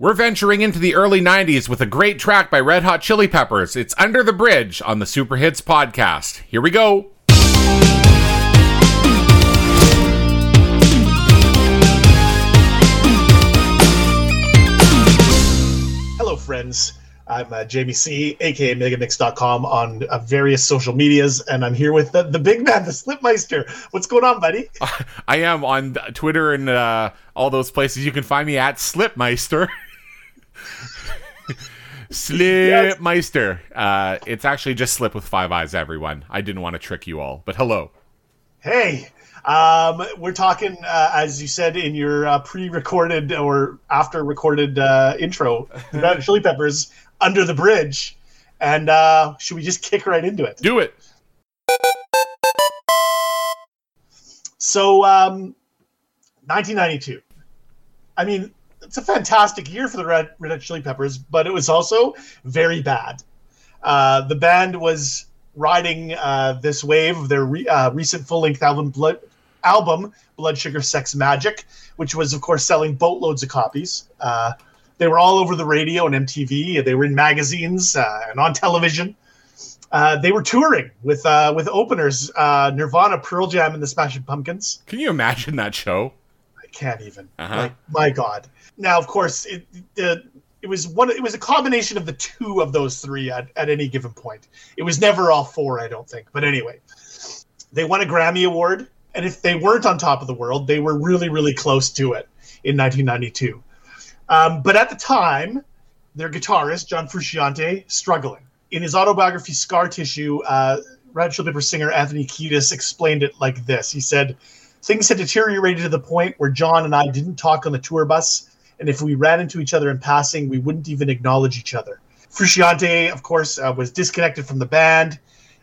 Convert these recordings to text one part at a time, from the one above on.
We're venturing into the early 90s with a great track by Red Hot Chili Peppers. It's Under the Bridge on the Super Hits podcast. Here we go. Hello, friends. I'm uh, Jamie C, aka Megamix.com on uh, various social medias, and I'm here with the, the big man, the Slipmeister. What's going on, buddy? I am on Twitter and uh, all those places. You can find me at Slipmeister. Slipmeister. Uh, it's actually just Slip with five eyes, everyone. I didn't want to trick you all, but hello. Hey, um, we're talking, uh, as you said in your uh, pre-recorded or after-recorded uh, intro, about Chili Peppers under the bridge, and uh, should we just kick right into it? Do it. So, um, 1992. I mean, it's a fantastic year for the Red, Red Hot Chili Peppers, but it was also very bad. Uh, the band was riding uh, this wave of their re- uh, recent full-length album, Blood, album Blood Sugar Sex Magik, which was, of course, selling boatloads of copies. Uh, they were all over the radio and MTV. They were in magazines uh, and on television. Uh, they were touring with with openers Nirvana, Pearl Jam, and the Smashing Pumpkins. Can you imagine that show? Can't even. Uh-huh. Like, my God. Now, of course, it, it, it was one. It was a combination of the two of those three at, at any given point. It was never all four, I don't think. But anyway, they won a Grammy Award, and if they weren't on top of the world, they were really, really close to it in 1992. Um, but at the time, their guitarist John Frusciante struggling. In his autobiography Scar Tissue, uh, Red Chili Peppers singer Anthony Kiedis explained it like this. He said, "Things had deteriorated to the point where John and I didn't talk on the tour bus, and if we ran into each other in passing, we wouldn't even acknowledge each other." Frusciante, of course, uh, was disconnected from the band.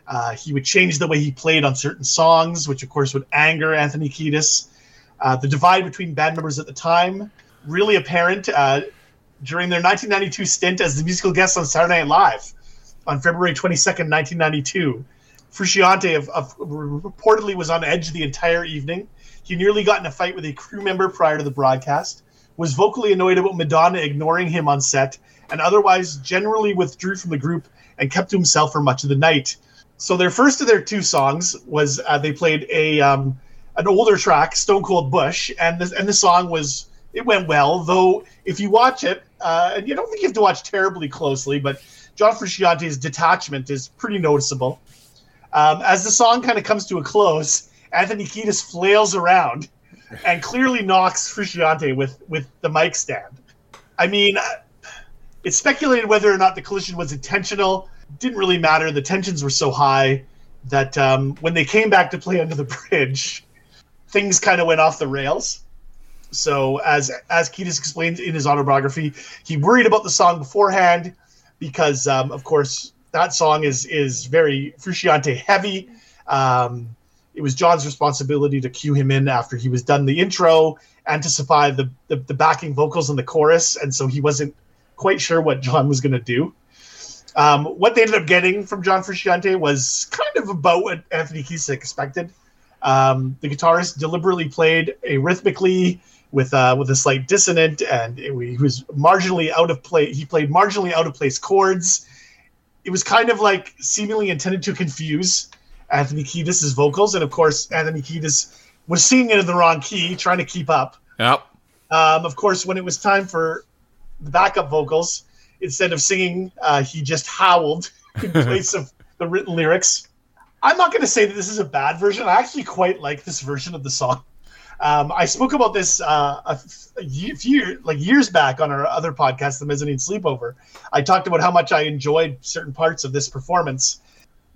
Uh, he would change the way he played on certain songs, which of course would anger Anthony Kiedis. Uh, the divide between band members at the time really apparent uh, during their 1992 stint as the musical guest on Saturday Night Live on February 22nd, 1992. Frusciante of, of, reportedly was on edge the entire evening. He nearly got in a fight with a crew member prior to the broadcast, was vocally annoyed about Madonna ignoring him on set, and otherwise generally withdrew from the group and kept to himself for much of the night. So their first of their two songs was uh, they played a um, an older track, Stone Cold Bush, and the, and the song was it went well. Though if you watch it, uh, and you don't think you have to watch terribly closely, but John Frusciante's detachment is pretty noticeable. Um, as the song kind of comes to a close, Anthony Kiedis flails around and clearly knocks Frusciante with with the mic stand. I mean, it's speculated whether or not the collision was intentional. Didn't really matter. The tensions were so high that um, when they came back to play under the bridge, things kind of went off the rails. So as as Kiedis explained in his autobiography, he worried about the song beforehand because, um, of course, that song is is very Frusciante heavy. Um, it was John's responsibility to cue him in after he was done the intro and to supply the, the, the backing vocals in the chorus, and so he wasn't quite sure what John was going to do. Um, what they ended up getting from John Frusciante was kind of about what Anthony Kiedis expected. Um, the guitarist deliberately played a rhythmically with uh, with a slight dissonant, and it, he was marginally out of play. He played marginally out of place chords. It was kind of like seemingly intended to confuse Anthony Kiedis' vocals, and of course, Anthony Kiedis was singing it in the wrong key, trying to keep up. Yep. Um, of course, when it was time for the backup vocals, instead of singing, uh, he just howled in place of the written lyrics. I'm not going to say that this is a bad version. I actually quite like this version of the song. Um, I spoke about this uh, a, few like years back on our other podcast, the Mezzanine Sleepover. I talked about how much I enjoyed certain parts of this performance,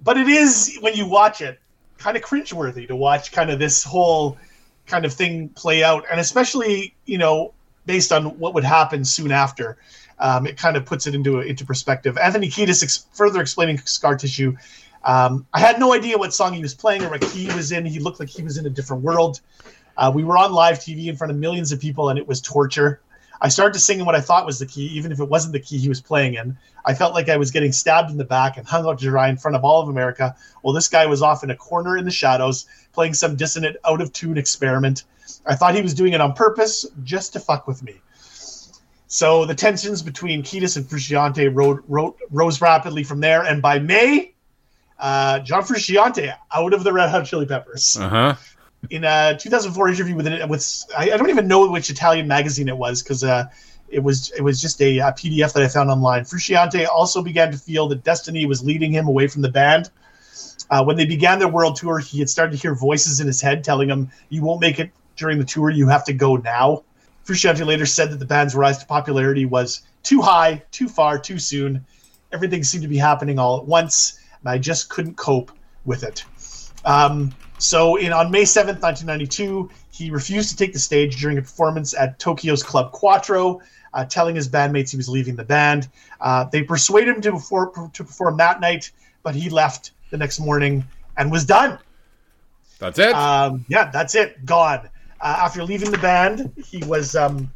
but it is when you watch it, kind of cringeworthy to watch kind of this whole kind of thing play out, and especially you know based on what would happen soon after. Um, it kind of puts it into into perspective. Anthony Kiedis ex- further explaining scar tissue. Um, I had no idea what song he was playing or what key he was in. He looked like he was in a different world. Uh, we were on live TV in front of millions of people, and it was torture. I started to sing in what I thought was the key, even if it wasn't the key he was playing in. I felt like I was getting stabbed in the back and hung out to dry in front of all of America. While this guy was off in a corner in the shadows, playing some dissonant, out of tune experiment. I thought he was doing it on purpose, just to fuck with me. So the tensions between Kiedis and Frusciante ro- ro- rose rapidly from there, and by May, uh, John Frusciante out of the Red Hot Chili Peppers. Uh huh. In a 2004 interview with with I, I don't even know which Italian magazine it was because uh, it was it was just a, a, PDF that I found online. Frusciante also began to feel that destiny was leading him away from the band. Uh, when they began their world tour, he had started to hear voices in his head telling him, "You won't make it during the tour. You have to go now." Frusciante later said that the band's rise to popularity was too high, too far, too soon. Everything seemed to be happening all at once, and I just couldn't cope with it. Um, so, in on May seventh, nineteen ninety two, he refused to take the stage during a performance at Tokyo's Club Quattro, uh, telling his bandmates he was leaving the band. Uh, they persuaded him to perform, to perform that night, but he left the next morning and was done. That's it. Um, yeah, that's it. Gone. Uh, after leaving the band, he was um,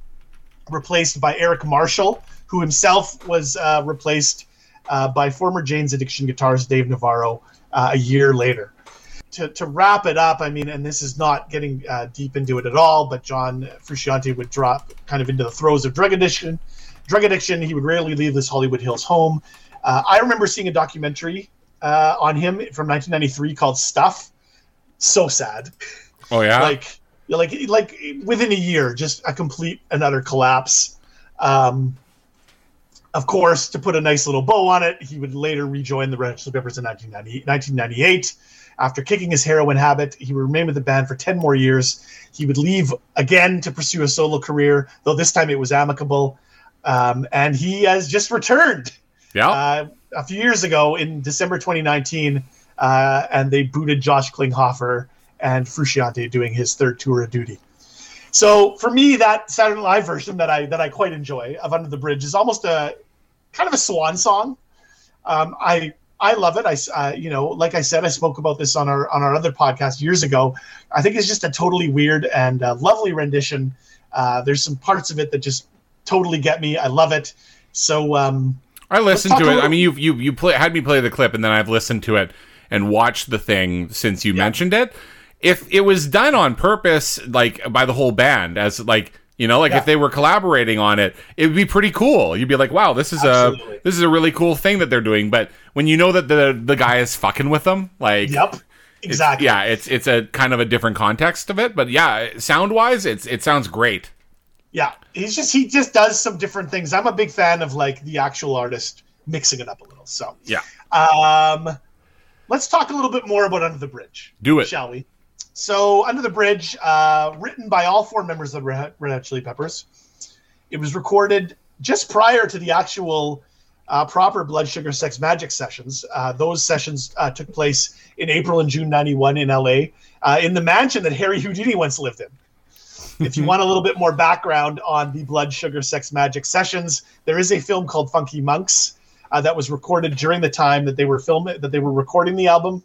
replaced by Arik Marshall, who himself was uh, replaced uh, by former Jane's Addiction guitarist Dave Navarro uh, a year later. To, to wrap it up, I mean, and this is not getting uh, deep into it at all, but John Frusciante would drop kind of into the throes of drug addiction. Drug addiction, he would rarely leave this Hollywood Hills home. Uh, I remember seeing a documentary on him from 1993 called Stuff. So sad. Oh yeah. like like like within a year, just a complete and utter collapse. Um, of course, to put a nice little bow on it, he would later rejoin the Red Hot Chili Peppers in 1998. After kicking his heroin habit, he would remain with the band for 10 more years. He would leave again to pursue a solo career, though this time it was amicable. Um, and he has just returned. Yeah. Uh, a few years ago in December 2019, uh, and they booted Josh Klinghoffer and Frusciante doing his third tour of duty. So for me, that Saturday Night Live version that I that I quite enjoy of Under the Bridge is almost a kind of a swan song. Um, I I love it. I uh, you know, like I said, I spoke about this on our on our other podcast years ago. I think it's just a totally weird and uh, lovely rendition. Uh, there's some parts of it that just totally get me. I love it. So um, I listened to it. I mean, you you you play, had me play the clip, and then I've listened to it and watched the thing since you yeah. mentioned it if it was done on purpose, like by the whole band, as like you know, like yeah. if they were collaborating on it, it would be pretty cool. You'd be like, "Wow, this is Absolutely. a this is a really cool thing that they're doing." But when you know that the the guy is fucking with them, like, yep, exactly, it's, yeah, it's it's a kind of a different context of it. But yeah, sound wise, it's it sounds great. Yeah, he's just he just does some different things. I'm a big fan of like the actual artist mixing it up a little. So yeah, um, let's talk a little bit more about Under the Bridge. Do it, shall we? So, Under the Bridge, uh, written by all four members of Red Hot Chili Peppers. It was recorded just prior to the actual uh, proper Blood Sugar Sex Magik sessions. Uh, those sessions uh, took place in April and June 91 in LA, uh, in the mansion that Harry Houdini once lived in. if you want a little bit more background on the Blood Sugar Sex Magik sessions, there is a film called Funky Monks uh, that was recorded during the time that they were filming, that they were recording the album.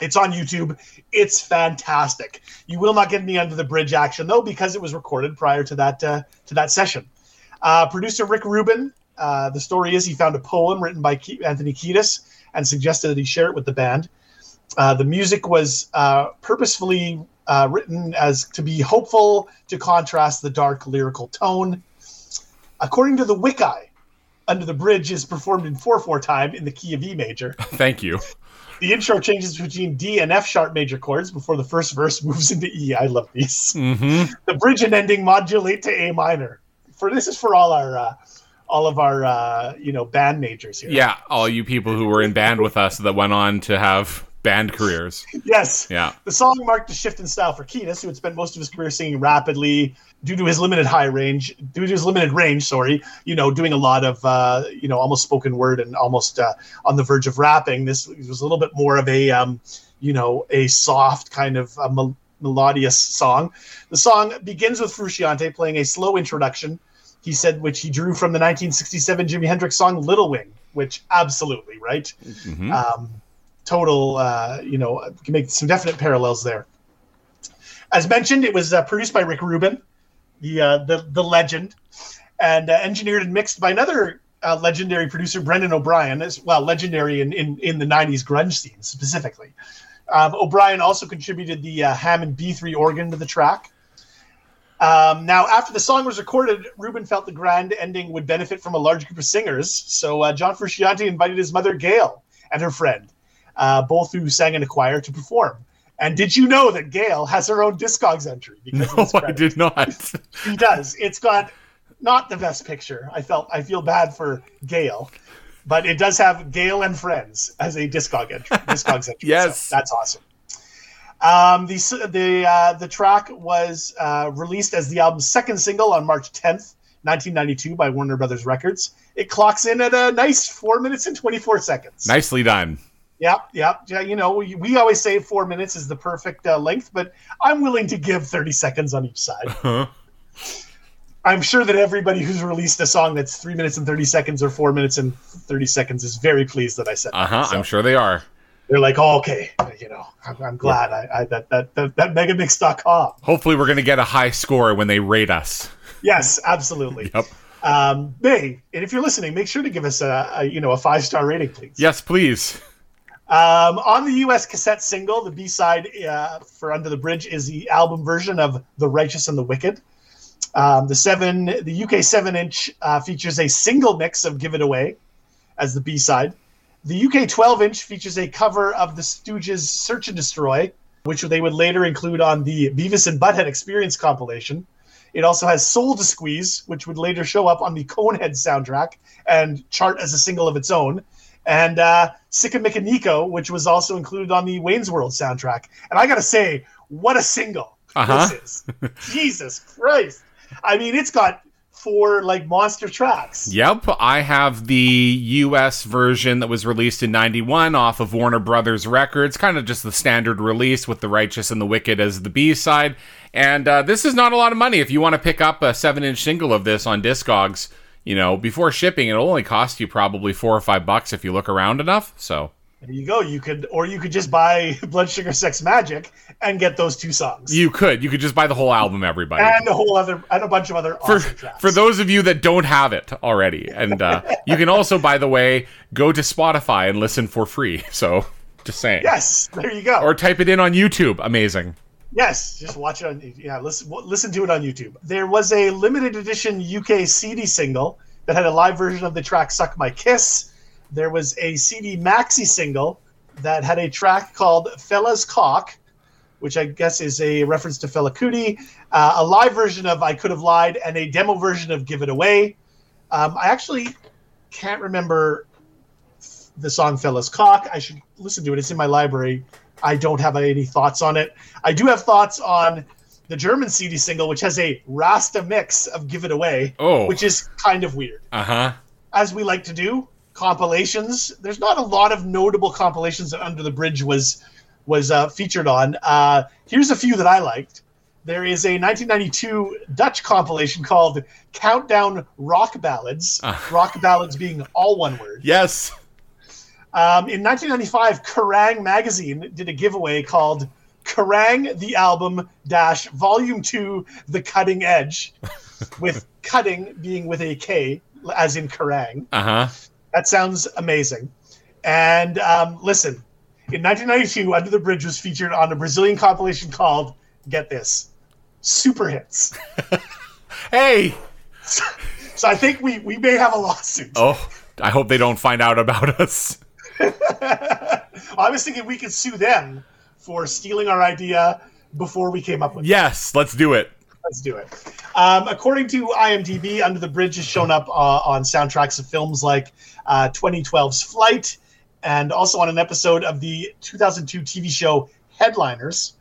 It's on YouTube. It's fantastic. You will not get any under the bridge action though, because it was recorded prior to that uh, to that session. Uh, producer Rick Rubin. Uh, the story is he found a poem written by Ke- Anthony Kiedis and suggested that he share it with the band. Uh, the music was uh, purposefully uh, written as to be hopeful to contrast the dark lyrical tone. According to the Wiki, Under the Bridge is performed in 4 4 time in the key of E major. Thank you. The intro changes between D and F sharp major chords before the first verse moves into E. I love these. Mm-hmm. The bridge and ending modulate to A minor. For this is for all our uh, all of our uh, you know band majors here. Yeah, all you people who were in band with us that went on to have band careers. yes. Yeah. The song marked a shift in style for Kiedis, who had spent most of his career singing rapidly due to his limited high range, due to his limited range, sorry, you know, doing a lot of, uh, you know, almost spoken word and almost uh, on the verge of rapping. This was a little bit more of a, um, you know, a soft kind of mel- melodious song. The song begins with Frusciante playing a slow introduction. He said, which he drew from the 1967 Jimi Hendrix song "Little Wing," which absolutely right. Mm-hmm. Um, total, uh, you know, can make some definite parallels there. As mentioned, it was uh, produced by Rick Rubin, the uh, the the legend, and uh, engineered and mixed by another uh, legendary producer, Brendan O'Brien, as well, legendary in, in, in the '90s grunge scene specifically. Um, O'Brien also contributed the uh, Hammond B3 organ to the track. Um, now, after the song was recorded, Rubin felt the grand ending would benefit from a large group of singers. So uh, John Frusciante invited his mother, Gail, and her friend, uh, both who sang in a choir, to perform. And did you know that Gail has her own Discogs entry? Because no, I did not. She does. It's got not the best picture. I felt I feel bad for Gail, but it does have Gail and Friends as a Discog entry. Discogs entry. yes, so that's awesome. Um, the the uh, the track was uh, released as the album's second single on March 10th, 1992, by Warner Brothers Records. It clocks in at a nice four minutes and 24 seconds. Nicely done. Yep, yep. Yeah, you know, we, we always say four minutes is the perfect uh, length, but I'm willing to give 30 seconds on each side. Huh? I'm sure that everybody who's released a song that's three minutes and 30 seconds or four minutes and 30 seconds is very pleased that I said Uh huh. that. So I'm sure they are. they're like, oh, okay, you know, I'm, I'm glad I, I that, that, that, that megamix.com. Hopefully, we're gonna get a high score when they rate us. Yes, absolutely. Yep. Um, May, and if you're listening, make sure to give us a, a you know a five star rating, please. Yes, please. Um, on the U.S. cassette single, the B-side uh, for "Under the Bridge" is the album version of "The Righteous and the Wicked." Um, the seven, the UK seven-inch uh, features a single mix of "Give It Away" as the B-side. The UK 12-inch features a cover of the Stooges' "Search and Destroy," which they would later include on the Beavis and Butthead Experience compilation. It also has "Soul to Squeeze," which would later show up on the Conehead soundtrack and chart as a single of its own and uh, Nico, which was also included on the Wayne's World soundtrack. And I gotta say, what a single Uh-huh. this is! Jesus Christ! I mean, it's got four like monster tracks. Yep, I have the US version that was released in 91 off of Warner Brothers Records, kind of just the standard release with The Righteous and the Wicked as the B side. And uh, this is not a lot of money. If you want to pick up a 7 inch single of this on Discogs, you know, before shipping, it'll only cost you probably four or five bucks if you look around enough. So, There you go. You could, or you could just buy Blood Sugar Sex Magik and get those two songs you could. You could just buy the whole album, everybody. and a whole other and a bunch of other for, awesome tracks. for those of you that don't have it already. And uh, you can also, by the way, go to Spotify and listen for free. So, just saying. yes, there you go. Or type it in on YouTube. Amazing. Yes, just watch it on yeah, listen listen to it on YouTube. There was a limited edition UK CD single that had a live version of the track Suck My Kiss. There was a CD maxi single that had a track called Fela's Cock, which I guess is a reference to Fela Kuti, uh, a live version of I Could Have Lied, and a demo version of Give It Away. Um, I actually can't remember the song Fela's Cock. I should listen to it. It's in my library. I don't have any thoughts on it. I do have thoughts on the German CD single, which has a Rasta mix of Give It Away, Oh. which is kind of weird. Uh huh. As we like to do, compilations. There's not a lot of notable compilations that Under the Bridge was was uh, featured on. Uh, here's a few that I liked. There is a 1992 Dutch compilation called Countdown Rock Ballads. Ah. rock ballads being all one word. Yes. Um, in 1995, Kerrang! magazine did a giveaway called Kerrang! the Album Dash Volume 2 The Cutting Edge, with cutting being with a K, as in Kerrang! Uh huh. That sounds amazing. And um, listen, in 1992, Under the Bridge was featured on a Brazilian compilation called, get this, Super Hits. Hey. So I think we, we may have a lawsuit. Oh, I hope they don't find out about us. I was thinking we could sue them for stealing our idea before we came up with it. Yes, let's do it. Let's do it. Um, according to IMDb, Under the Bridge has shown up uh, on soundtracks of films like uh, 2012's Flight and also on an episode of the 2002 TV show Headliners.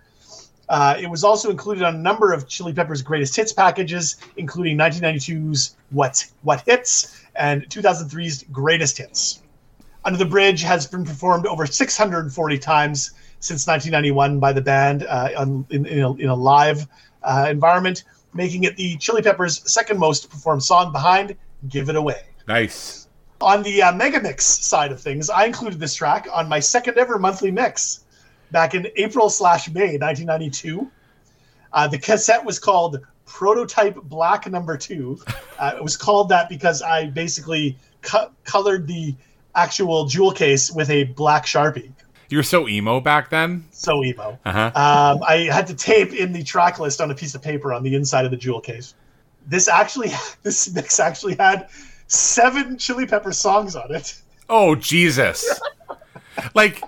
Uh, it was also included on a number of Chili Peppers' greatest hits packages, including 1992's What What Hits and 2003's Greatest Hits. Under the Bridge has been performed over 640 times since 1991 by the band uh, on, in, in, a, in a live uh, environment, making it the Chili Peppers' second most performed song behind "Give It Away." Nice. On the uh, mega mix side of things, I included this track on my second ever monthly mix back in April slash May 1992. Uh, the cassette was called Prototype Black Number Two. Uh, it was called that because I basically co- colored the actual jewel case with a black sharpie. You're so emo back then. So emo. Uh-huh. Um, I had to tape in the track list on a piece of paper on the inside of the jewel case. This actually, this mix actually had seven Chili Pepper songs on it. Oh Jesus! like,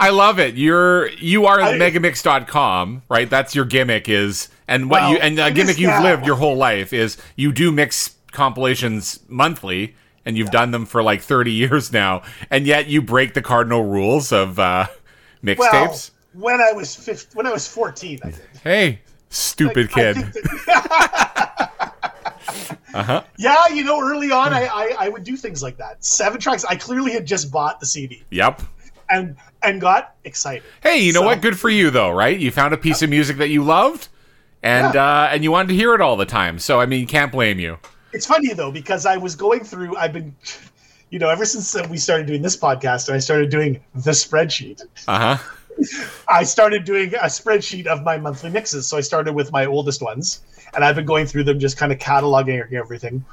I love it. You're you are I- megamix.com, right? That's your gimmick is, and what Well, you and a gimmick you've now. lived your whole life is you do mix compilations monthly, and you've done them for like thirty years now, and yet you break the cardinal rules of uh, Well, mixtapes. when I was 15, when I was 14, I did. hey, stupid I kid. Uh-huh. Yeah, you know, early on, I, I I would do things like that. Seven tracks. I clearly had just bought the CD Yep. and and got excited. Hey, you know So- what? Good for you, though, right? You found a piece of music that you loved, and uh, and you wanted to hear it all the time. So I mean, can't blame you. It's funny though because I was going through. I've been, you know, ever since we started doing this podcast, and I started doing the spreadsheet. Uh huh. I started doing a spreadsheet of my monthly mixes. So I started with my oldest ones, and I've been going through them, just kind of cataloging everything.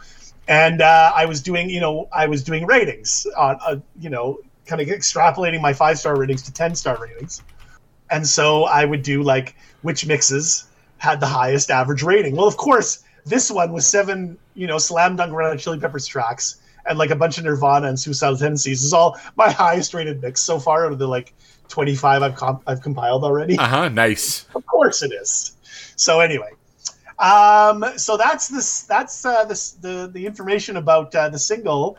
And uh, I was doing, you know, I was doing ratings on, uh, you know, kind of extrapolating my five star ratings to ten star ratings. And so I would do like which mixes had the highest average rating. Well, of course, this one was seven, you know, Slam Dunk Red Hot Chili Peppers tracks and like a bunch of Nirvana and Suicidal Tendencies is all my highest rated mix so far out of the like 25 I've comp- I've compiled already. Uh huh. Nice. Of course it is. So anyway, um, so that's this that's uh, this the the information about uh, the single.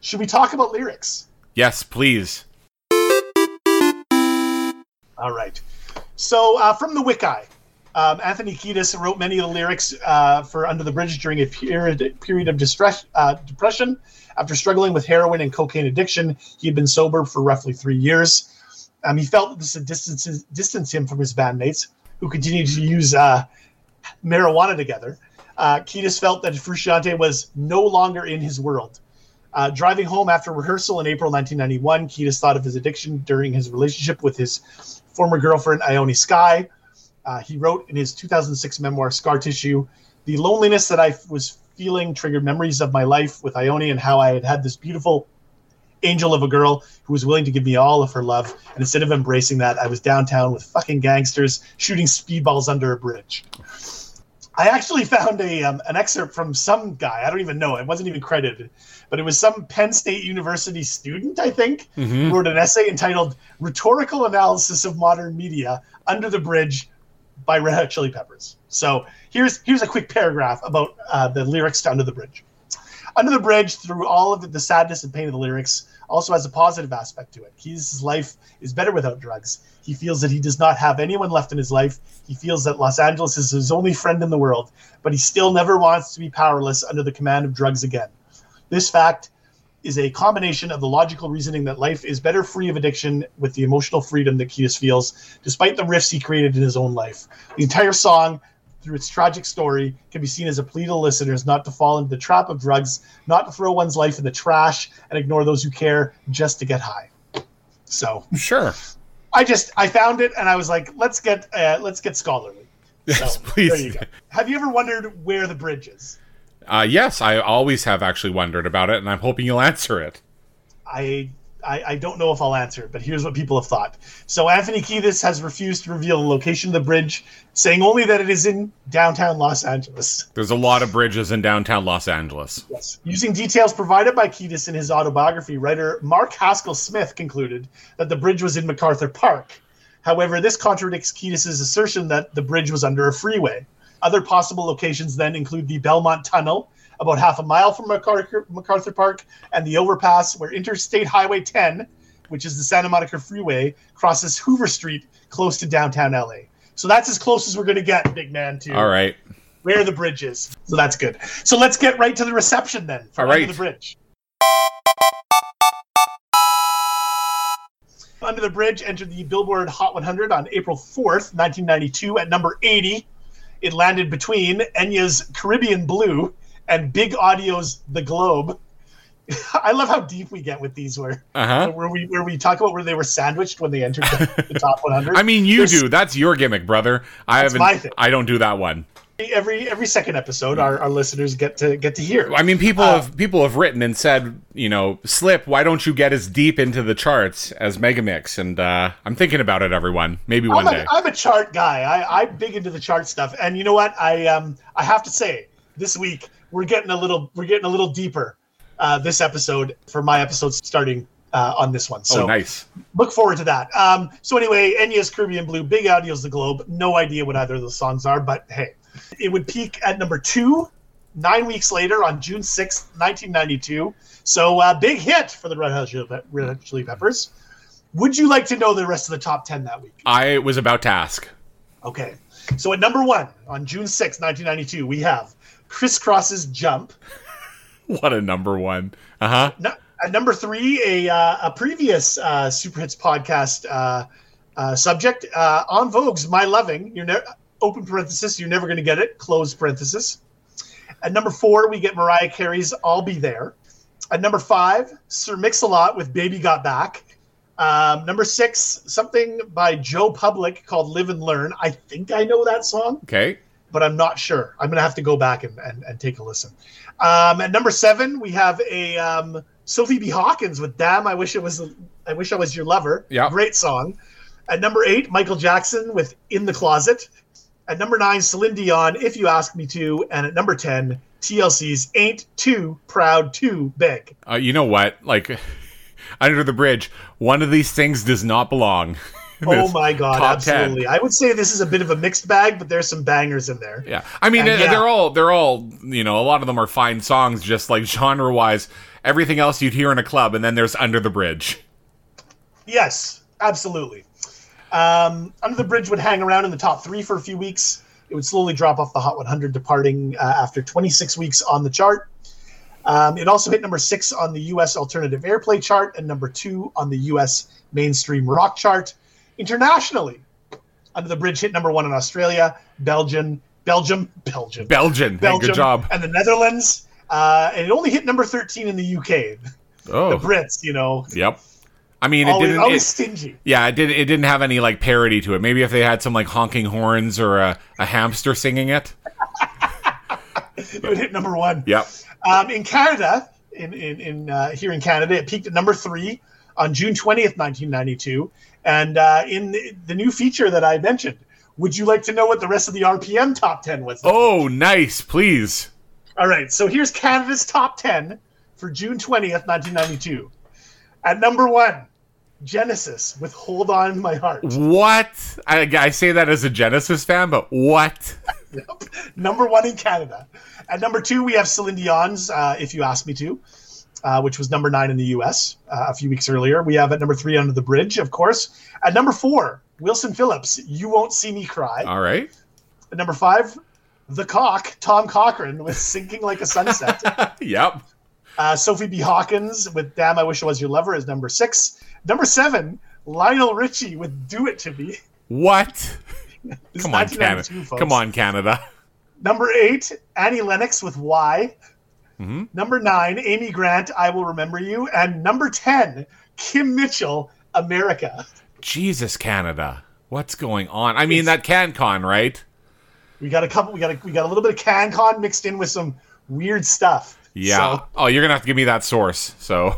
Should we talk about lyrics? Yes, please. All right. So uh, from the Wiki, um, Anthony Kiedis wrote many of the lyrics uh, for Under the Bridge during a period period of distress, uh, depression. After struggling with heroin and cocaine addiction, he had been sober for roughly three years. Um, he felt that this had distanced, distanced him from his bandmates, who continued to use uh, marijuana together. Uh, Kiedis felt that Frusciante was no longer in his world. Uh, driving home after rehearsal in April 1991, Kiedis thought of his addiction during his relationship with his former girlfriend, Ione Skye. Uh, he wrote in his 2006 memoir, Scar Tissue, The loneliness that I was feeling triggered memories of my life with Ione and how I had had this beautiful angel of a girl who was willing to give me all of her love. And instead of embracing that, I was downtown with fucking gangsters shooting speedballs under a bridge. I actually found a um, an excerpt from some guy. I don't even know. It wasn't even credited, but it was some Penn State University student, I think, Mhm. who wrote an essay entitled "Rhetorical Analysis of Modern Media: Under the Bridge" by Red Hot Chili Peppers. So here's here's a quick paragraph about uh, the lyrics to "Under the Bridge." Under the Bridge, through all of the sadness and pain of the lyrics, also has a positive aspect to it. His life is better without drugs. He feels that he does not have anyone left in his life. He feels that Los Angeles is his only friend in the world, but he still never wants to be powerless under the command of drugs again. This fact is a combination of the logical reasoning that life is better free of addiction with the emotional freedom that Kiedis feels, despite the rifts he created in his own life. The entire song, through its tragic story, can be seen as a plea to listeners not to fall into the trap of drugs, not to throw one's life in the trash and ignore those who care just to get high. So Sure. I just I found it and I was like, let's get uh, let's get scholarly. Yes, So, please. There you go. Have you ever wondered where the bridge is? Uh, yes, I always have actually wondered about it, and I'm hoping you'll answer it. I, I I don't know if I'll answer it, but here's what people have thought. So Anthony Kiedis has refused to reveal the location of the bridge, saying only that it is in downtown Los Angeles. There's a lot of bridges in downtown Los Angeles. Yes. Using details provided by Kiedis in his autobiography, writer Mark Haskell Smith concluded that the bridge was in MacArthur Park. However, this contradicts Kiedis' assertion that the bridge was under a freeway. Other possible locations then include the Belmont Tunnel, about half a mile from MacArthur, MacArthur Park, and the overpass where Interstate Highway 10, which is the Santa Monica Freeway, crosses Hoover Street close to downtown LA. So that's as close as we're going to get, big man, to All right. where the bridge is. So that's good. So let's get right to the reception then. For All Under the Bridge. Under the Bridge entered the Billboard Hot 100 on April 4th, 1992, at number 80. It landed between Enya's Caribbean Blue and Big Audio's The Globe. I love how deep we get with these, where Uh huh. where we where we talk about where they were sandwiched when they entered the, the top 100. I mean, you There's- do. That's your gimmick, brother. I haven't. I don't do that one. Every every second episode, our, our listeners get to get to hear. I mean, people Uh, have people have written and said, you know, Slip, why don't you get as deep into the charts as Megamix? And uh, I'm thinking about it, everyone. Maybe one I'm day. i'm a chart guy. I, I'm big into the chart stuff, and you know what? I um I have to say, this week we're getting a little we're getting a little deeper. Uh, this episode for my episode starting uh, on this one. So oh, nice. look forward to that. Um, so anyway, Enya's Caribbean Blue, Big Audio's The Globe. No idea what either of those songs are, but hey, it would peak at number two nine weeks later on June sixth, 1992. So uh, big hit for the Red Hot Chili Peppers. Would you like to know the rest of the top 10 that week? I was about to ask. Okay. So at number one on June sixth, 1992, we have Kris Kross's Jump. What a number one. Uh huh. No, at number three, a, uh, a previous uh, Super Hits podcast uh, uh, subject, uh, En Vogue's My Loving. You're open parenthesis, you're never going to get it, close parenthesis. At number four, we get Mariah Carey's I'll Be There. At number five, Sir Mix-a-Lot with Baby Got Back. Um, number six, something by Joe Public called Live and Learn. I think I know that song Okay. but I'm not sure. I'm gonna have to go back and, and, and take a listen. Um, at number seven, we have a um, Sophie B. Hawkins with "Damn, I Wish It Was, I Wish I Was Your Lover." Yeah. great song. At number eight, Michael Jackson with "In the Closet." At number nine, Celine Dion, "If You Ask Me To," and at number ten, TLC's "Ain't Too Proud to Beg." Uh, you know what? Like, under the bridge, one of these things does not belong. Oh my god, top 10. absolutely! I would say this is a bit of a mixed bag, but there's some bangers in there. Yeah, I mean, And yeah. they're all they're all you know. A lot of them are fine songs, just like genre wise. Everything else you'd hear in a club, and then there's Under the Bridge. Yes, absolutely. Um, Under the Bridge would hang around in the top three for a few weeks. It would slowly drop off the Hot 100, departing uh, after 26 weeks on the chart. Um, it also hit number six on the U.S. Alternative Airplay chart and number two on the U.S. Mainstream Rock chart. Internationally, Under the Bridge hit number one in Australia, Belgium, Belgium, Belgium, Belgian, hey, Belgium, good job. and the Netherlands. Uh, and it only hit number 13 in the UK. Oh, The Brits, you know, yep. I mean, it always, didn't. always It, stingy. yeah, it didn't. It didn't have any like parody to it. Maybe if they had some like honking horns or a, a hamster singing it. It would hit number one. Yep. Um, in Canada, in in, in uh, here in Canada, it peaked at number three on June twentieth, nineteen ninety two. And uh, in the, the new feature that I mentioned, would you like to know what the rest of the RPM top ten was? Oh, nice. Please. All right, so here's Canada's top ten for June twentieth, nineteen ninety two. At number one, Genesis with "Hold On My Heart." What? I, I say that as a Genesis fan, but what? yep. number one in Canada. At number two, we have Celine Dion's uh, "If You Ask Me To," uh, which was number nine in the U.S. Uh, a few weeks earlier. We have at number three, "Under the Bridge," of course. At number four, Wilson Phillips, "You Won't See Me Cry." All right. At number five, The Cock, Tom Cochrane with "Sinking Like a Sunset." Yep. Uh, Sophie B. Hawkins with "Damn, I Wish I Was Your Lover" is number six. Number seven, Lionel Richie with "Do It to Me." What? Come on, Canada. folks. Come on, Canada. Number eight, Annie Lennox with "Why." Mhm. Number nine, Amy Grant, I Will Remember You. And number 10, Kim Mitchell, America. Jesus, Canada. What's going on? I mean, that CanCon, right? We got a couple, we got a, we got a little bit of CanCon mixed in with some weird stuff. Yeah. So oh, you're gonna have to give me that source. So.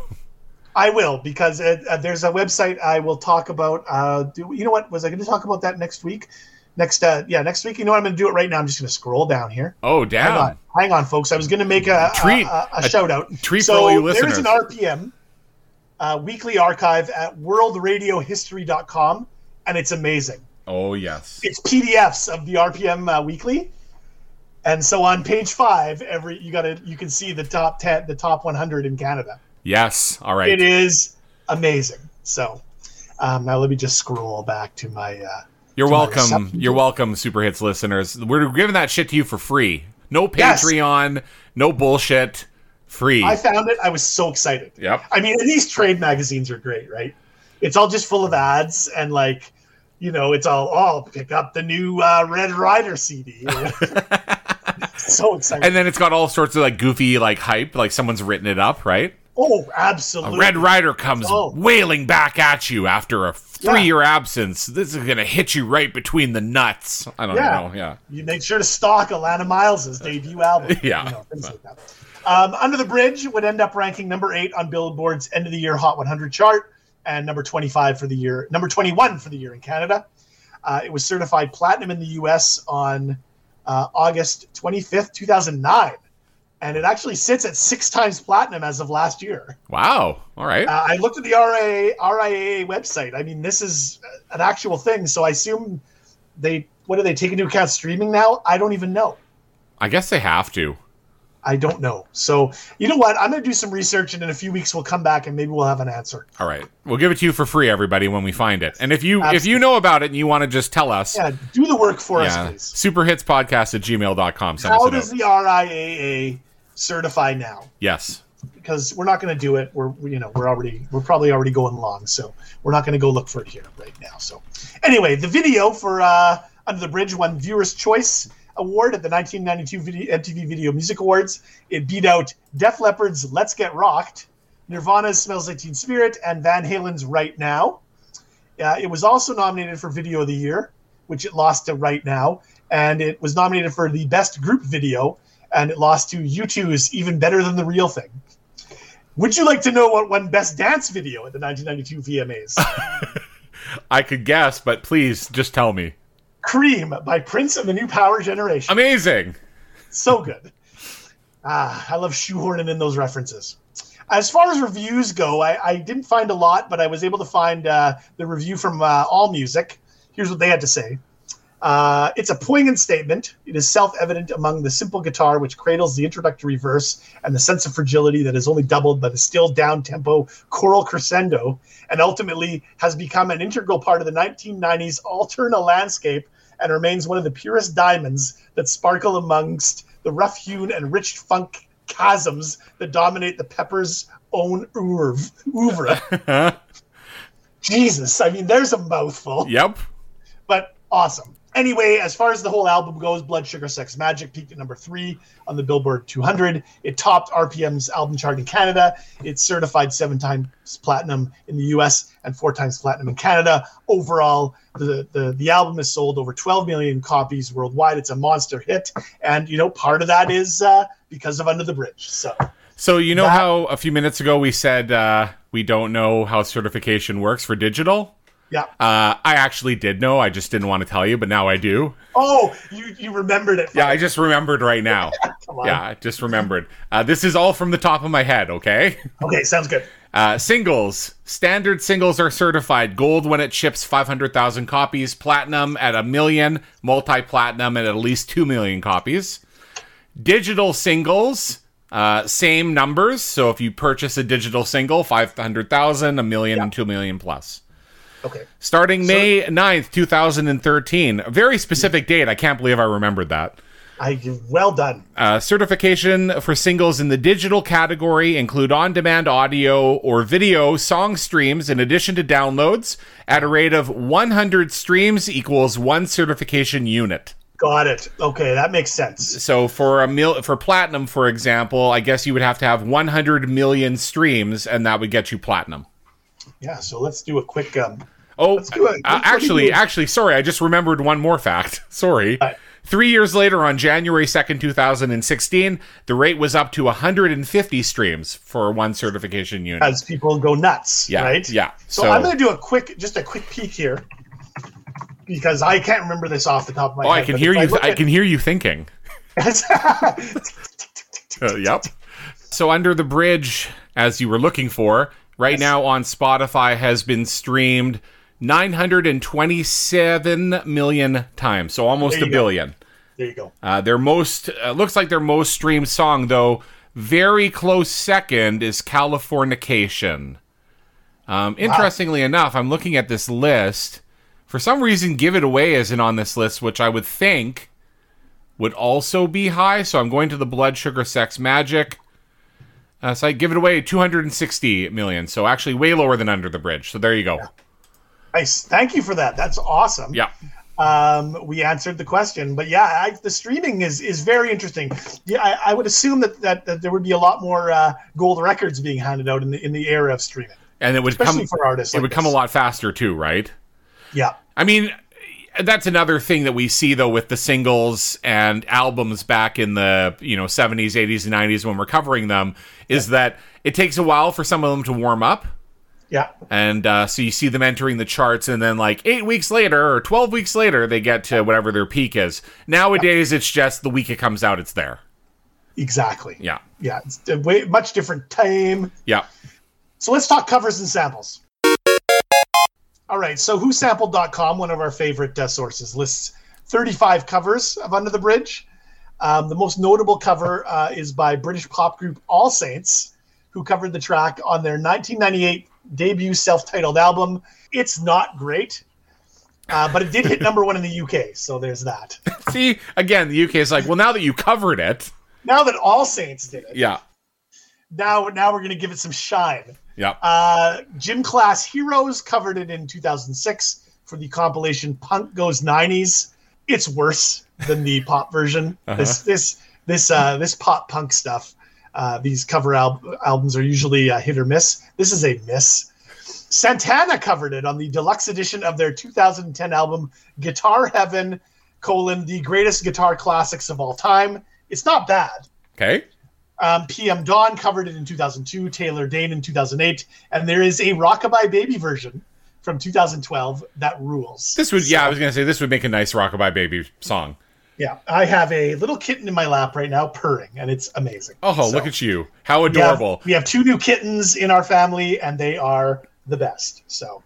I will, because uh, uh, there's a website I will talk about. Uh, do, you know what? Was I going to talk about that next week? Next, uh, yeah, next week. You know what? I'm going to do it right now. I'm just going to scroll down here. Oh, Hang damn. on, hang on, folks. I was going to make a, a- Treat- a, a, a shout out. treat for so all you There is an RPM uh, weekly archive at worldradiohistory.com, and it's amazing. Oh, yes. It's PDFs of the RPM uh, weekly, and so on page five, every you got to you can see the top ten, the top 100 in Canada. Yes. All right. It is amazing. So um, now let me just scroll back to my. Uh, You're to welcome. reception. You're welcome, Super Hits listeners. We're giving that shit to you for free. No Yes. Patreon. No bullshit. Free. I found it. I was so excited. yep. I mean, these trade magazines are great, right? It's all just full of ads and like, you know, it's all oh, pick up the new uh, Red Rider CD. so excited! And then it's got all sorts of like goofy like hype, like someone's written it up, right? oh, A absolutely. Red Rider comes Oh. wailing back at you after a three year absence. This is gonna hit you right between the nuts. I don't Yeah. know. Yeah. You make sure to stalk Alannah Myles' debut album. Yeah. You know, like that. Um, Under the Bridge would end up ranking number eight on Billboard's end of the year Hot 100 chart and number 25 for the year, number 21 for the year in Canada. Uh, it was certified platinum in the US on uh, August 25th, 2009. And it actually sits at six times platinum as of last year. Wow. All right. Uh, I looked at the RIA, RIAA website. I mean, this is an actual thing. So I assume they, what do they take into account streaming now? I don't even know. I guess they have to. I don't know. So you know what? I'm going to do some research, and in a few weeks we'll come back and maybe we'll have an answer. All right. We'll give it to you for free, everybody, when we find it. And if you if you know about it and you want to just tell us, Yeah, do the work for yeah, us, please. superhitspodcast at gmail.com. Send How us does the RIAA certify now? Yes. Because we're not going to do it. We're you know we're already we're probably already going long, so we're not going to go look for it here right now. So anyway, the video for uh, Under the Bridge won Viewers' Choice Award at the 1992 video, MTV Video Music Awards. It beat out Def Leppard's "Let's Get Rocked," Nirvana's "Smells Like Teen Spirit," and Van Halen's "Right Now." Uh, it was also nominated for Video of the Year, which it lost to Right Now, and it was nominated for the Best Group Video, and it lost to U2's Even Better Than the Real Thing. Would you like to know what won Best Dance Video at the 1992 VMAs? I could guess, but please just tell me. Cream by Prince and the New Power Generation. Amazing. so good. Ah, I love shoehorning in those references. As far as reviews go, I, I didn't find a lot, but I was able to find uh, the review from uh, All Music. Here's what they had to say. Uh, it's a poignant statement. It is self evident among the simple guitar, which cradles the introductory verse, and the sense of fragility that is only doubled by the still down tempo choral crescendo, and ultimately has become an integral part of the 1990s alterna landscape and remains one of the purest diamonds that sparkle amongst the rough hewn and rich funk chasms that dominate the Peppers' own oeuvre. oeuvre. Jesus, I mean, there's a mouthful yep. but awesome. Anyway, as far as the whole album goes, Blood Sugar Sex Magik peaked at number three on the Billboard 200. It topped RPM's album chart in Canada. It's certified seven times platinum in the US and four times platinum in Canada. Overall, the, the, the album has sold over 12 million copies worldwide. It's a monster hit. And, you know, part of that is uh, because of Under the Bridge. So, So you know That- how a few minutes ago we said uh, we don't know how certification works for digital? Yeah. Uh, I actually did know. I just didn't want to tell you, but now I do. Oh, you, you remembered it. Yeah, I just remembered right now. Yeah, I just remembered. Uh, this is all from the top of my head, okay? Okay, sounds good. Uh, singles. Standard singles are certified gold when it ships 500,000 copies, platinum at a million, multi platinum at at least 2 million copies. Digital singles, uh, same numbers. So if you purchase a digital single, 500,000, a million, and 2 million plus. Okay. Starting May 9th, 2013. A very specific date. I can't believe I remembered that. I well done. Uh, certification for singles in the digital category include on demand audio or video song streams in addition to downloads at a rate of 100 streams equals one certification unit. Got it. Okay, that makes sense. So for a mil- for platinum, for example, I guess you would have to have 100 million streams and that would get you platinum. Yeah, so let's do a quick um Oh, do it. uh, Let's- actually, let's actually, sorry, I just remembered one more fact. Sorry. Right. Three years later, on January 2nd, 2016, the rate was up to 150 streams for one certification unit. as people go nuts, Yeah, right? yeah. So, So- I'm going to do a quick, just a quick peek here, because I can't remember this off the top of my oh, head. I can hear you. I can hear you thinking. Uh, yep. So, Under the Bridge, as you were looking for, right now on Spotify has been streamed 927 million times. So, almost a go. billion. there you go. Uh, their most uh, looks like their most streamed song, though, very close second is Californication. Um, interestingly enough, I'm looking at this list. For some reason, Give It Away isn't on this list, which I would think would also be high. So I'm going to the Blood Sugar Sex Magik. Uh, so I give it away 260 million. So actually, way lower than Under the Bridge. So there you go. Nice. Thank you for that. That's awesome. Yeah. Um, we answered the question, but yeah, I, the streaming is is very interesting. Yeah, I, I would assume that, that that there would be a lot more uh, gold records being handed out in the in the era of streaming. and it would especially come for artists. it like would come a lot faster too, right? Yeah, I mean, that's another thing that we see though with the singles and albums back in the you know 70s, 80s, and 90s when we're covering them is that it takes a while for some of them to warm up. yeah, And uh, so you see them entering the charts, and then like eight weeks later or 12 weeks later, they get to whatever their peak is. Nowadays, it's just the week it comes out, it's there. exactly. Yeah. yeah, it's a way much different time. Yeah. So let's talk covers and samples. All right, so whosampled.com, one of our favorite uh, sources, lists 35 covers of Under the Bridge. Um, the most notable cover uh, is by British pop group All Saints, who covered the track on their 1998 debut self titled album. It's not great, uh, but it did hit number one in the UK, so there's that. See, again, the UK is like, well, now that you covered it. Now that All Saints did it, Yeah. now, now we're going to give it some shine. Yeah. Uh, Gym Class Heroes covered it in 2006 for the compilation Punk Goes 90s. It's worse than the pop version. This this this uh, this pop punk stuff. Uh, these cover al- albums are usually uh, hit or miss. This is a miss. Santana covered it on the deluxe edition of their 2010 album Guitar Heaven: colon the greatest guitar classics of all time. It's not bad. Okay. Um, PM Dawn covered it in 2002, Taylor Dayne in 2008, and there is a Rockabye Baby version from 2012 that rules. This would, yeah, I was going to say, this would make a nice Rockabye Baby song. Yeah, I have a little kitten in my lap right now purring, and it's amazing. Oh, So, look at you. How we have- adorable. We have, two new kittens in our family, and they are the best. So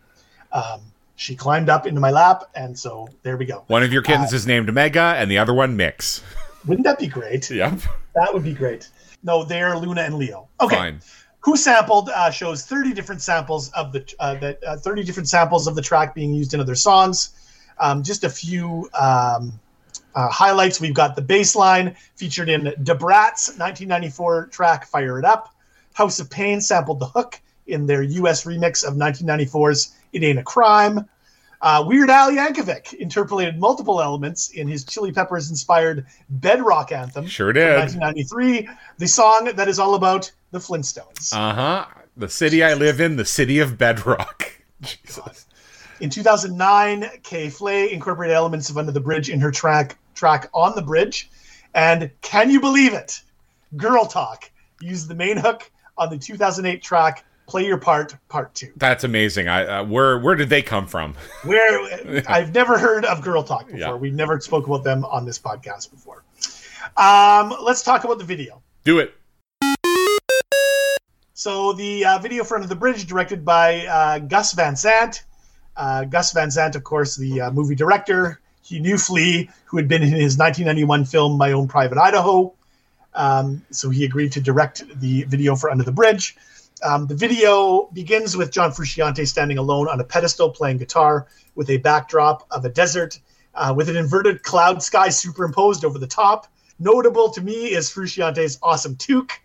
um, she climbed up into my lap, and so there we go. One of your kittens is named Mega, and the other one Mix. Wouldn't that be great? Yep. That would be great. No, they're Luna and Leo. Okay. Fine. Who sampled uh, shows 30 different samples of the uh, that uh, 30 different samples of the track being used in other songs. Um, just a few um, uh, highlights. We've got the bass line featured in Debrat's 1994 track "Fire It Up." House of Pain sampled the hook in their U.S. remix of 1994's "It Ain't a Crime." Uh, Weird Al Yankovic interpolated multiple elements in his Chili Peppers inspired bedrock anthem. Sure did. 1993, the song that is all about the Flintstones. Uh huh. The city I live in, the city of Bedrock. Jesus. In 2009, K.Flay incorporated elements of Under the Bridge in her track track On the Bridge, and can you believe it? Girl Talk used the main hook on the 2008 track Play Your Part Part 2. That's amazing. I uh, where where did they come from? Where I've never heard of Girl Talk before. Yeah. We've never spoke about them on this podcast before. Um, let's talk about the video. Do it. So the uh, video for Under the Bridge, directed by uh, Gus Van Sant. Uh, Gus Van Sant, of course, the uh, movie director. He knew Flea, who had been in his 1991 film My Own Private Idaho. Um, so he agreed to direct the video for Under the Bridge. Um, the video begins with John Frusciante standing alone on a pedestal playing guitar with a backdrop of a desert uh, with an inverted cloud sky superimposed over the top. Notable to me is Frusciante's awesome toque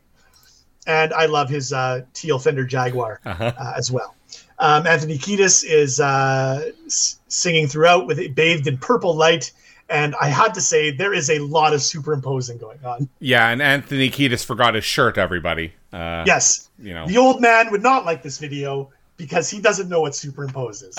and I love his uh, teal Fender Jaguar Uh-huh. uh, as well. Um, Anthony Kiedis is uh, s- singing throughout with it bathed in purple light, and I had to say there is a lot of superimposing going on. Yeah, and Anthony Kiedis forgot his shirt. Everybody. Uh, Yes, You know. the old man would not like this video because he doesn't know what superimposes.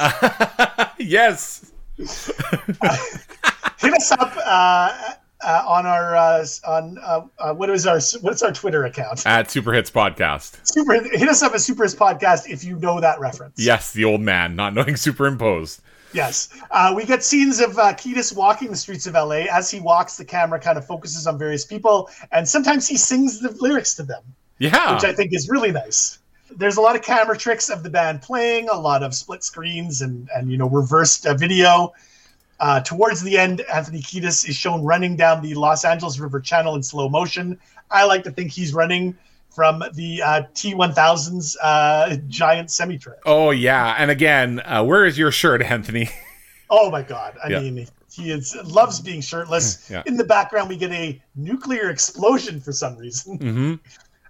yes. Hit us up uh, uh, on our uh, on uh, uh, what is our what's our Twitter account? At Super Hits Podcast. Super, hit us up at Super Hits Podcast if you know that reference. Yes, the old man not knowing superimposed. Yes. Uh, we get scenes of uh, Kiedis walking the streets of LA. As he walks, the camera kind of focuses on various people, and sometimes he sings the lyrics to them, Yeah. which I think is really nice. There's a lot of camera tricks of the band playing, a lot of split screens and, and you know, reversed uh, video. Uh, towards the end, Anthony Kiedis is shown running down the Los Angeles River Channel in slow motion. I like to think he's running from the uh, T1000's uh, giant semi truck. oh yeah. And again, uh, where is your shirt, Anthony? Oh my god! I Yeah. mean, he is loves being shirtless. Yeah. In the background, we get a nuclear explosion for some reason. Mm-hmm.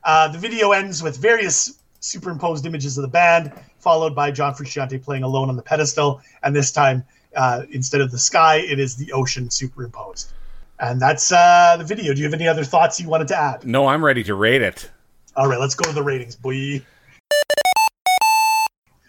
Uh, the video ends with various superimposed images of the band, followed by John Frusciante playing alone on the pedestal, and this time, uh, instead of the sky, it is the ocean superimposed. And that's uh, the video. Do you have any other thoughts you wanted to add? No, I'm ready to rate it. All right, let's go to the ratings, boy.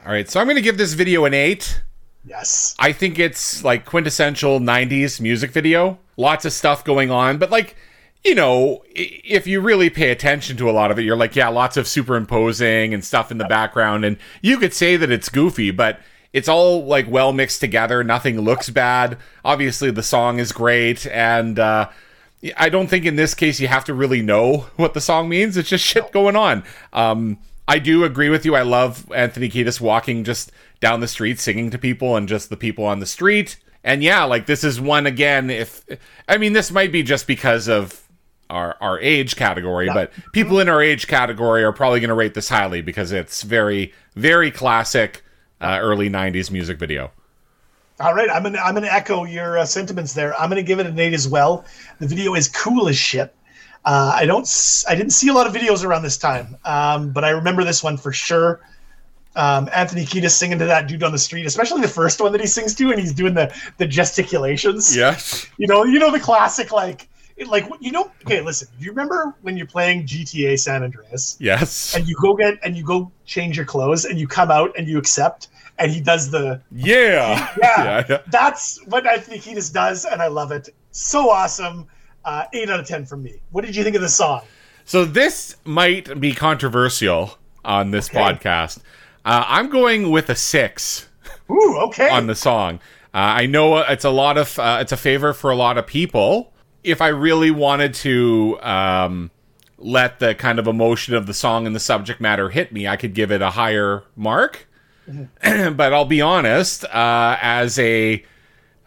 All right, so I'm going to give this video an eight. Yes. I think it's like quintessential 90s music video. Lots of stuff going on, but like, you know, if you really pay attention to a lot of it, you're like, yeah, lots of superimposing and stuff in the background. And you could say that it's goofy, but it's all like well mixed together. Nothing looks bad. Obviously, the song is great. And, uh, I don't think in this case you have to really know what the song means. It's just shit going on. Um, I do agree with you. I love Anthony Kiedis walking just down the street singing to people and just the people on the street. And yeah, like this is one again. If I mean, this might be just because of our our age category, but people in our age category are probably going to rate this highly because it's very very classic uh, early '90s music video. All right, I'm gonna I'm gonna echo your uh, sentiments there. I'm gonna give it an eight as well. The video is cool as shit. Uh, I don't I didn't see a lot of videos around this time, um, but I remember this one for sure. Um, Anthony Kiedis singing to that dude on the street, especially the first one that he sings to, and he's doing the the gesticulations. Yes. You know, you know the classic like like you know. Okay, listen. Do you remember when you're playing GTA San Andreas? Yes. and you go get and you go change your clothes and you come out and you accept and he does the Yeah. Yeah. yeah. that's what Anthony Kiedis does and I love it so awesome uh, eight out of ten from me what did you think of the song So this might be controversial on this Okay. podcast. Uh, I'm going with a six ooh okay on the song. Uh, I know it's a lot of uh, it's a favor for a lot of people. If I really wanted to um, let the kind of emotion of the song and the subject matter hit me, I could give it a higher mark. but I'll be honest, uh, as a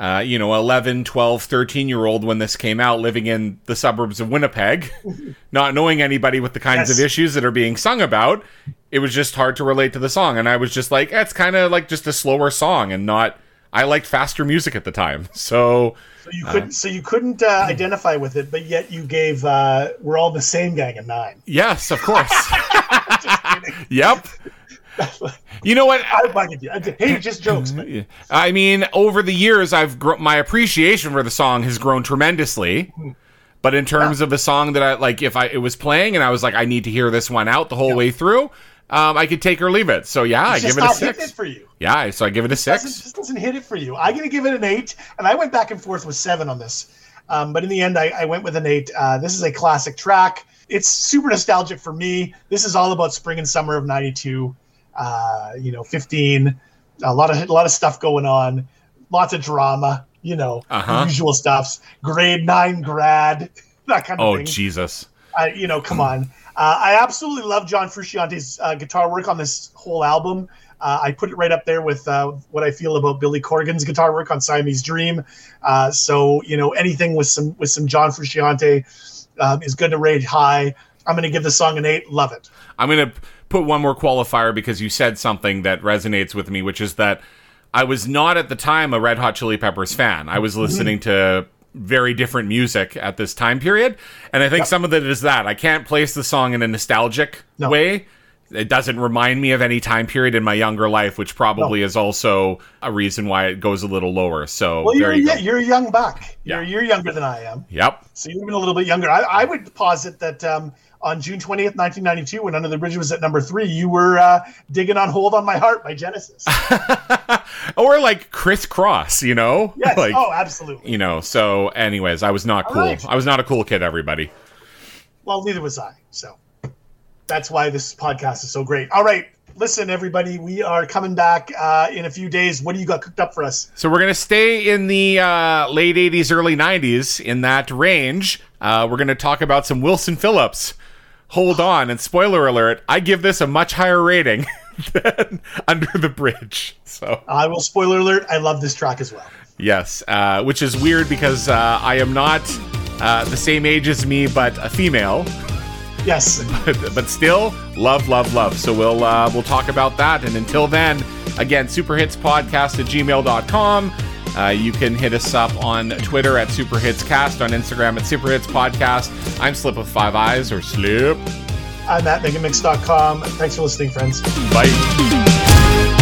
uh, you know 11 12 13 year old when this came out living in the suburbs of winnipeg not knowing anybody with the kinds Yes. of issues that are being sung about it was just hard to relate to the song and i was just like it's kind of like just a slower song and not i liked faster music at the time so so you couldn't so you couldn't uh, identify with it but yet you gave uh, we're all the same gang a nine. Yes of course. Yep. You know what? I bugged you I hey just jokes. But I mean, over the years, I've gr- my appreciation for the song has grown tremendously. But in terms of a song that I like, if I it was playing and I was like, I need to hear this one out the whole way through, um, I could take or leave it. So yeah, I it's give it a six. it for you Yeah, so I give it a doesn't, six. just doesn't hit it for you. I'm going to give it an eight, and I went back and forth with seven on this, um, but in the end, I, I went with an eight. Uh, this is a classic track. It's super nostalgic for me. This is all about spring and summer of '92. Uh, you know, 15. A lot of a lot of stuff going on. Lots of drama. You know, Uh-huh. usual stuffs. Grade nine grad. That kind of Oh thing. Oh Jesus! I, you know, come on. Uh, I absolutely love John Frusciante's uh, guitar work on this whole album. Uh, I put it right up there with uh, what I feel about Billy Corgan's guitar work on Siamese Dream. Uh, so you know, anything with some with some John Frusciante um, is going to rate high. I'm going to give the song an eight. Love it. I'm gonna put one more qualifier because you said something that resonates with me, which is that I was not at the time a Red Hot Chili Peppers fan. I was listening to very different music at this time period, and I think some of it is that I can't place the song in a nostalgic No. way. It doesn't remind me of any time period in my younger life, which probably is also a reason why it goes a little lower. So Well, you're, you yeah, you're a young buck. You're, Yeah. you're younger than I am. Yep. So you're even a little bit younger. I, I would posit that um, on June 20th, 1992, when Under the Bridge was at number three, you were uh, digging on Hold on My Heart by Genesis. or like Kris Kross, you know? Yes. like, oh, absolutely. you know. So, anyways, I was not cool. right. I was not a cool kid. Everybody. Well, neither was I. So that's why this podcast is so great. All right. Listen, everybody, we are coming back uh, in a few days. What do you got cooked up for us? So we're gonna stay in the uh, late '80s, early '90s in that range. Uh, we're gonna talk about some Wilson Phillips. Hold on, and spoiler alert: I give this a much higher rating than Under the Bridge. So I will spoiler alert. I love this track as well. yes, uh, which is weird because uh, I am not uh, the same age as me, but a female. Yes. but still love love love so we'll uh, we'll talk about that and until then again superhitspodcast at gmail.com uh, you can hit us up on twitter at superhitscast on instagram at superhitspodcast i'm slip with five eyes or slip I'm at megamix.com. Thanks for listening, friends. bye